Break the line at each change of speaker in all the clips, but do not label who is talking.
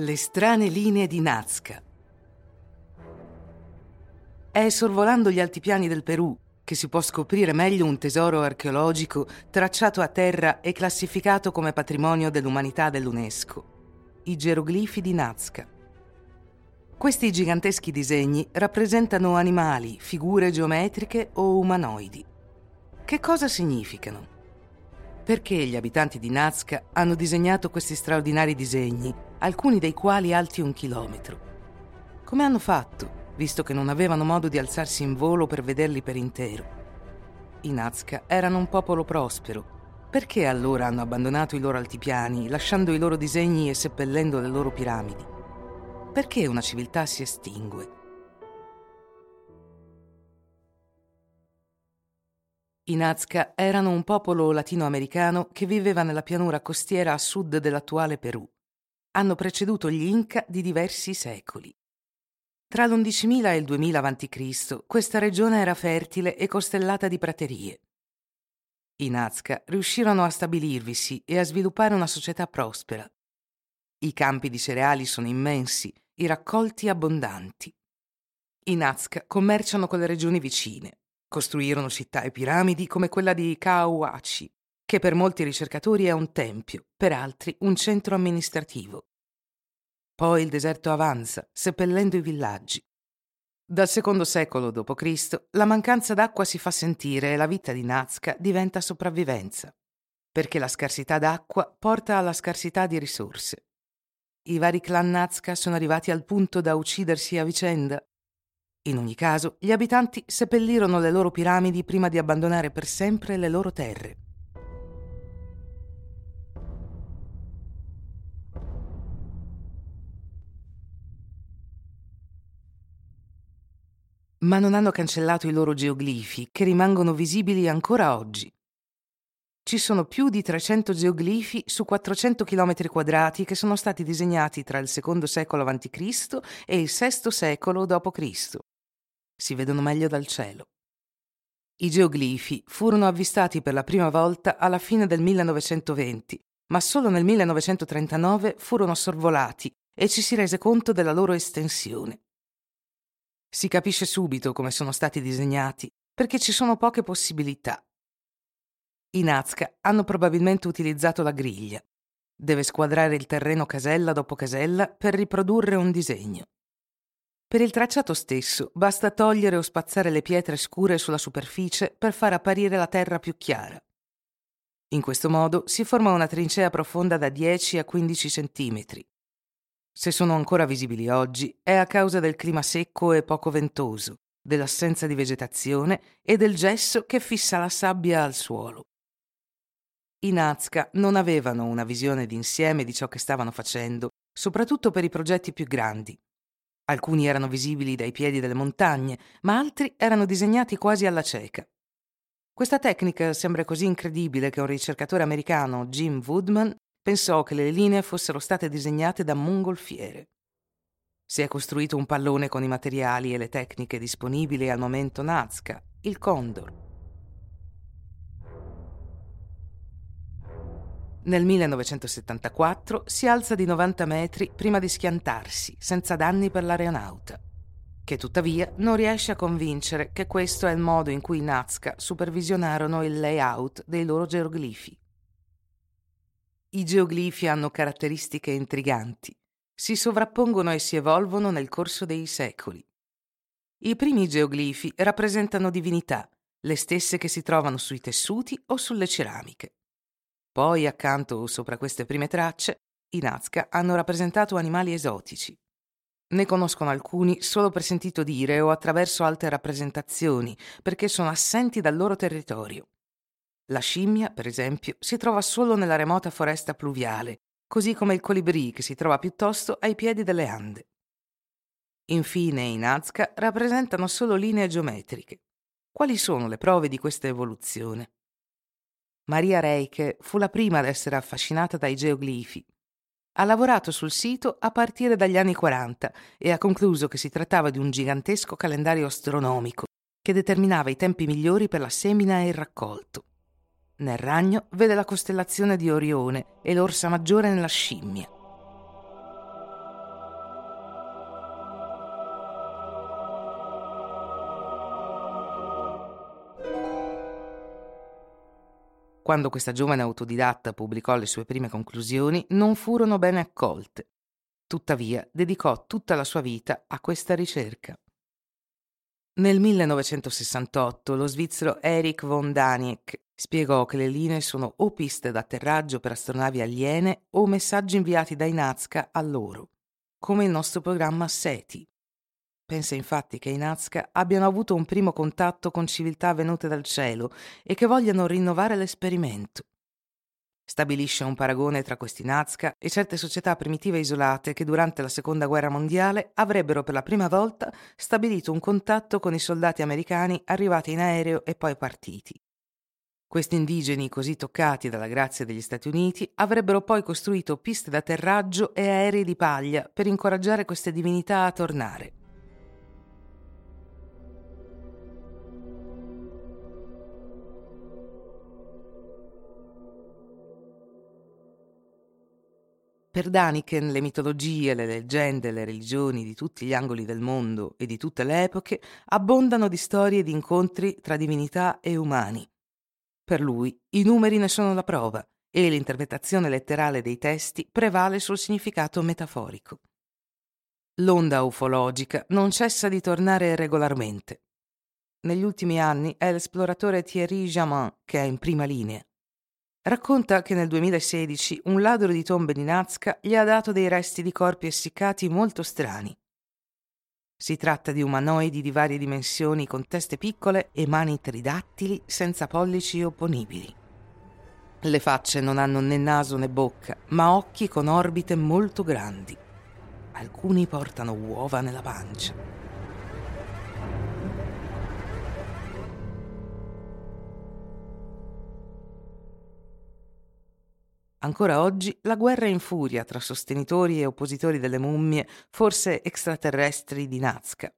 Le strane linee di Nazca. È sorvolando gli altipiani del Perù che si può scoprire meglio un tesoro archeologico tracciato a terra e classificato come patrimonio dell'umanità dell'UNESCO, i geroglifi di Nazca. Questi giganteschi disegni rappresentano animali, figure geometriche o umanoidi. Che cosa significano? Perché gli abitanti di Nazca hanno disegnato questi straordinari disegni, alcuni dei quali alti un chilometro? Come hanno fatto, visto che non avevano modo di alzarsi in volo per vederli per intero? I Nazca erano un popolo prospero. Perché allora hanno abbandonato i loro altipiani, lasciando i loro disegni e seppellendo le loro piramidi? Perché una civiltà si estingue? I Nazca erano un popolo latinoamericano che viveva nella pianura costiera a sud dell'attuale Perù. Hanno preceduto gli Inca di diversi secoli. Tra l'11.000 e il 2000 a.C. questa regione era fertile e costellata di praterie. I Nazca riuscirono a stabilirvisi e a sviluppare una società prospera. I campi di cereali sono immensi, i raccolti abbondanti. I Nazca commerciano con le regioni vicine, Costruirono città e piramidi come quella di Kaowachi, che per molti ricercatori è un tempio, per altri un centro amministrativo. Poi il deserto avanza, seppellendo i villaggi. Dal secondo secolo d.C. la mancanza d'acqua si fa sentire e la vita di Nazca diventa sopravvivenza, perché la scarsità d'acqua porta alla scarsità di risorse. I vari clan Nazca sono arrivati al punto da uccidersi a vicenda in ogni caso, gli abitanti seppellirono le loro piramidi prima di abbandonare per sempre le loro terre. Ma non hanno cancellato i loro geoglifi, che rimangono visibili ancora oggi. Ci sono più di 300 geoglifi su 400 km quadrati che sono stati disegnati tra il secondo secolo a.C. e il VI secolo d.C si vedono meglio dal cielo. I geoglifi furono avvistati per la prima volta alla fine del 1920, ma solo nel 1939 furono sorvolati e ci si rese conto della loro estensione. Si capisce subito come sono stati disegnati, perché ci sono poche possibilità. I Nazca hanno probabilmente utilizzato la griglia. Deve squadrare il terreno casella dopo casella per riprodurre un disegno. Per il tracciato stesso basta togliere o spazzare le pietre scure sulla superficie per far apparire la terra più chiara. In questo modo si forma una trincea profonda da 10 a 15 centimetri. Se sono ancora visibili oggi è a causa del clima secco e poco ventoso, dell'assenza di vegetazione e del gesso che fissa la sabbia al suolo. I Nazca non avevano una visione d'insieme di ciò che stavano facendo, soprattutto per i progetti più grandi, Alcuni erano visibili dai piedi delle montagne, ma altri erano disegnati quasi alla cieca. Questa tecnica sembra così incredibile che un ricercatore americano, Jim Woodman, pensò che le linee fossero state disegnate da mongolfiere. Si è costruito un pallone con i materiali e le tecniche disponibili al momento Nazca, il Condor. Nel 1974 si alza di 90 metri prima di schiantarsi, senza danni per l'aeronauta, che tuttavia non riesce a convincere che questo è il modo in cui i Nazca supervisionarono il layout dei loro geoglifi. I geoglifi hanno caratteristiche intriganti, si sovrappongono e si evolvono nel corso dei secoli. I primi geoglifi rappresentano divinità, le stesse che si trovano sui tessuti o sulle ceramiche. Poi, accanto o sopra queste prime tracce, i Nazca hanno rappresentato animali esotici. Ne conoscono alcuni solo per sentito dire o attraverso altre rappresentazioni, perché sono assenti dal loro territorio. La scimmia, per esempio, si trova solo nella remota foresta pluviale, così come il colibrì che si trova piuttosto ai piedi delle Ande. Infine, i Nazca rappresentano solo linee geometriche. Quali sono le prove di questa evoluzione? Maria Reike fu la prima ad essere affascinata dai geoglifi ha lavorato sul sito a partire dagli anni 40 e ha concluso che si trattava di un gigantesco calendario astronomico che determinava i tempi migliori per la semina e il raccolto. Nel ragno vede la costellazione di Orione e l'orsa maggiore nella scimmia. Quando questa giovane autodidatta pubblicò le sue prime conclusioni, non furono bene accolte. Tuttavia, dedicò tutta la sua vita a questa ricerca. Nel 1968 lo svizzero Erich von Daniek spiegò che le linee sono o piste d'atterraggio per astronavi aliene o messaggi inviati dai Nazca a loro, come il nostro programma SETI, Pensa infatti che i Nazca abbiano avuto un primo contatto con civiltà venute dal cielo e che vogliano rinnovare l'esperimento. Stabilisce un paragone tra questi Nazca e certe società primitive isolate che durante la Seconda Guerra Mondiale avrebbero per la prima volta stabilito un contatto con i soldati americani arrivati in aereo e poi partiti. Questi indigeni, così toccati dalla grazia degli Stati Uniti, avrebbero poi costruito piste d'atterraggio e aerei di paglia per incoraggiare queste divinità a tornare. Per Daniken le mitologie, le leggende, le religioni di tutti gli angoli del mondo e di tutte le epoche abbondano di storie di incontri tra divinità e umani. Per lui i numeri ne sono la prova e l'interpretazione letterale dei testi prevale sul significato metaforico. L'onda ufologica non cessa di tornare regolarmente. Negli ultimi anni è l'esploratore Thierry Jamin che è in prima linea. Racconta che nel 2016 un ladro di tombe di Nazca gli ha dato dei resti di corpi essiccati molto strani. Si tratta di umanoidi di varie dimensioni con teste piccole e mani tridattili senza pollici opponibili. Le facce non hanno né naso né bocca, ma occhi con orbite molto grandi. Alcuni portano uova nella pancia. Ancora oggi la guerra è in furia tra sostenitori e oppositori delle mummie, forse extraterrestri di Nazca.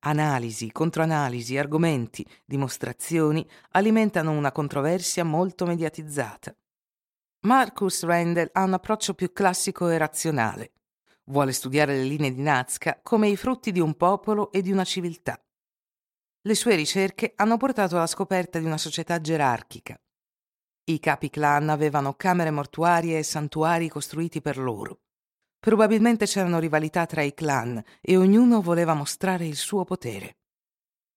Analisi, controanalisi, argomenti, dimostrazioni alimentano una controversia molto mediatizzata. Marcus Randall ha un approccio più classico e razionale. Vuole studiare le linee di Nazca come i frutti di un popolo e di una civiltà. Le sue ricerche hanno portato alla scoperta di una società gerarchica, i capi clan avevano camere mortuarie e santuari costruiti per loro. Probabilmente c'erano rivalità tra i clan e ognuno voleva mostrare il suo potere.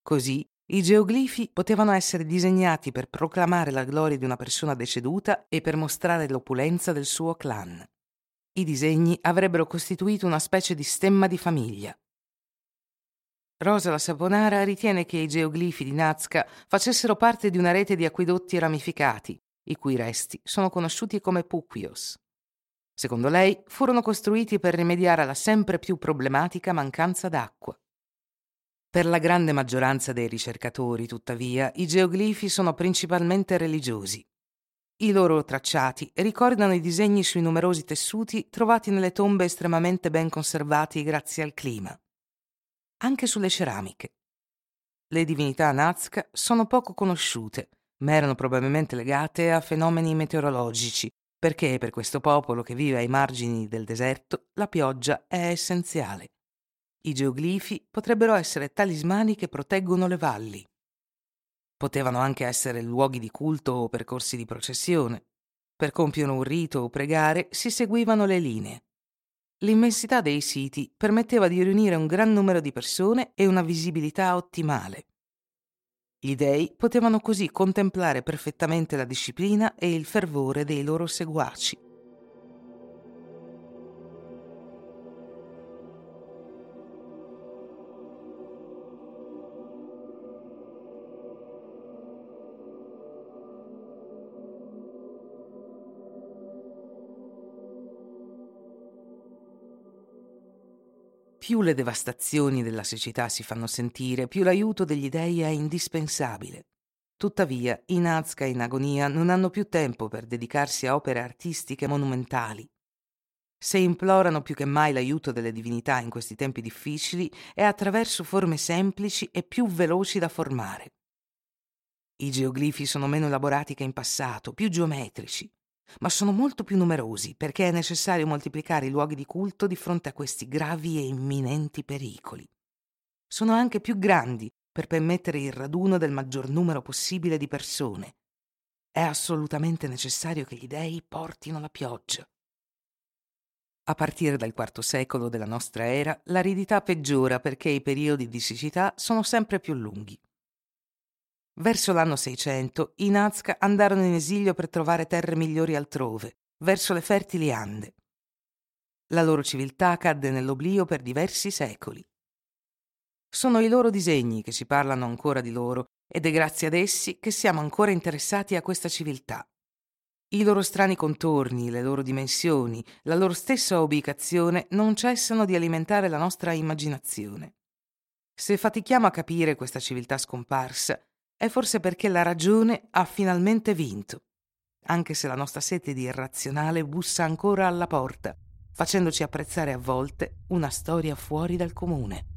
Così i geoglifi potevano essere disegnati per proclamare la gloria di una persona deceduta e per mostrare l'opulenza del suo clan. I disegni avrebbero costituito una specie di stemma di famiglia. Rosa la Saponara ritiene che i geoglifi di Nazca facessero parte di una rete di acquedotti ramificati, i cui resti sono conosciuti come Puquios. Secondo lei furono costruiti per rimediare alla sempre più problematica mancanza d'acqua. Per la grande maggioranza dei ricercatori, tuttavia, i geoglifi sono principalmente religiosi. I loro tracciati ricordano i disegni sui numerosi tessuti trovati nelle tombe estremamente ben conservati grazie al clima. Anche sulle ceramiche. Le divinità Nazca sono poco conosciute, ma erano probabilmente legate a fenomeni meteorologici, perché per questo popolo che vive ai margini del deserto la pioggia è essenziale. I geoglifi potrebbero essere talismani che proteggono le valli. Potevano anche essere luoghi di culto o percorsi di processione. Per compiere un rito o pregare si seguivano le linee. L'immensità dei siti permetteva di riunire un gran numero di persone e una visibilità ottimale. Gli dei potevano così contemplare perfettamente la disciplina e il fervore dei loro seguaci. Più le devastazioni della siccità si fanno sentire, più l'aiuto degli dei è indispensabile. Tuttavia, i Nazca in agonia non hanno più tempo per dedicarsi a opere artistiche monumentali. Se implorano più che mai l'aiuto delle divinità in questi tempi difficili è attraverso forme semplici e più veloci da formare. I geoglifi sono meno elaborati che in passato, più geometrici, ma sono molto più numerosi perché è necessario moltiplicare i luoghi di culto di fronte a questi gravi e imminenti pericoli. Sono anche più grandi per permettere il raduno del maggior numero possibile di persone. È assolutamente necessario che gli dei portino la pioggia. A partire dal IV secolo della nostra era, l'aridità peggiora perché i periodi di siccità sono sempre più lunghi. Verso l'anno 600 i Nazca andarono in esilio per trovare terre migliori altrove, verso le fertili Ande. La loro civiltà cadde nell'oblio per diversi secoli. Sono i loro disegni che ci parlano ancora di loro ed è grazie ad essi che siamo ancora interessati a questa civiltà. I loro strani contorni, le loro dimensioni, la loro stessa ubicazione non cessano di alimentare la nostra immaginazione. Se fatichiamo a capire questa civiltà scomparsa, è forse perché la ragione ha finalmente vinto, anche se la nostra sete di irrazionale bussa ancora alla porta, facendoci apprezzare a volte una storia fuori dal comune.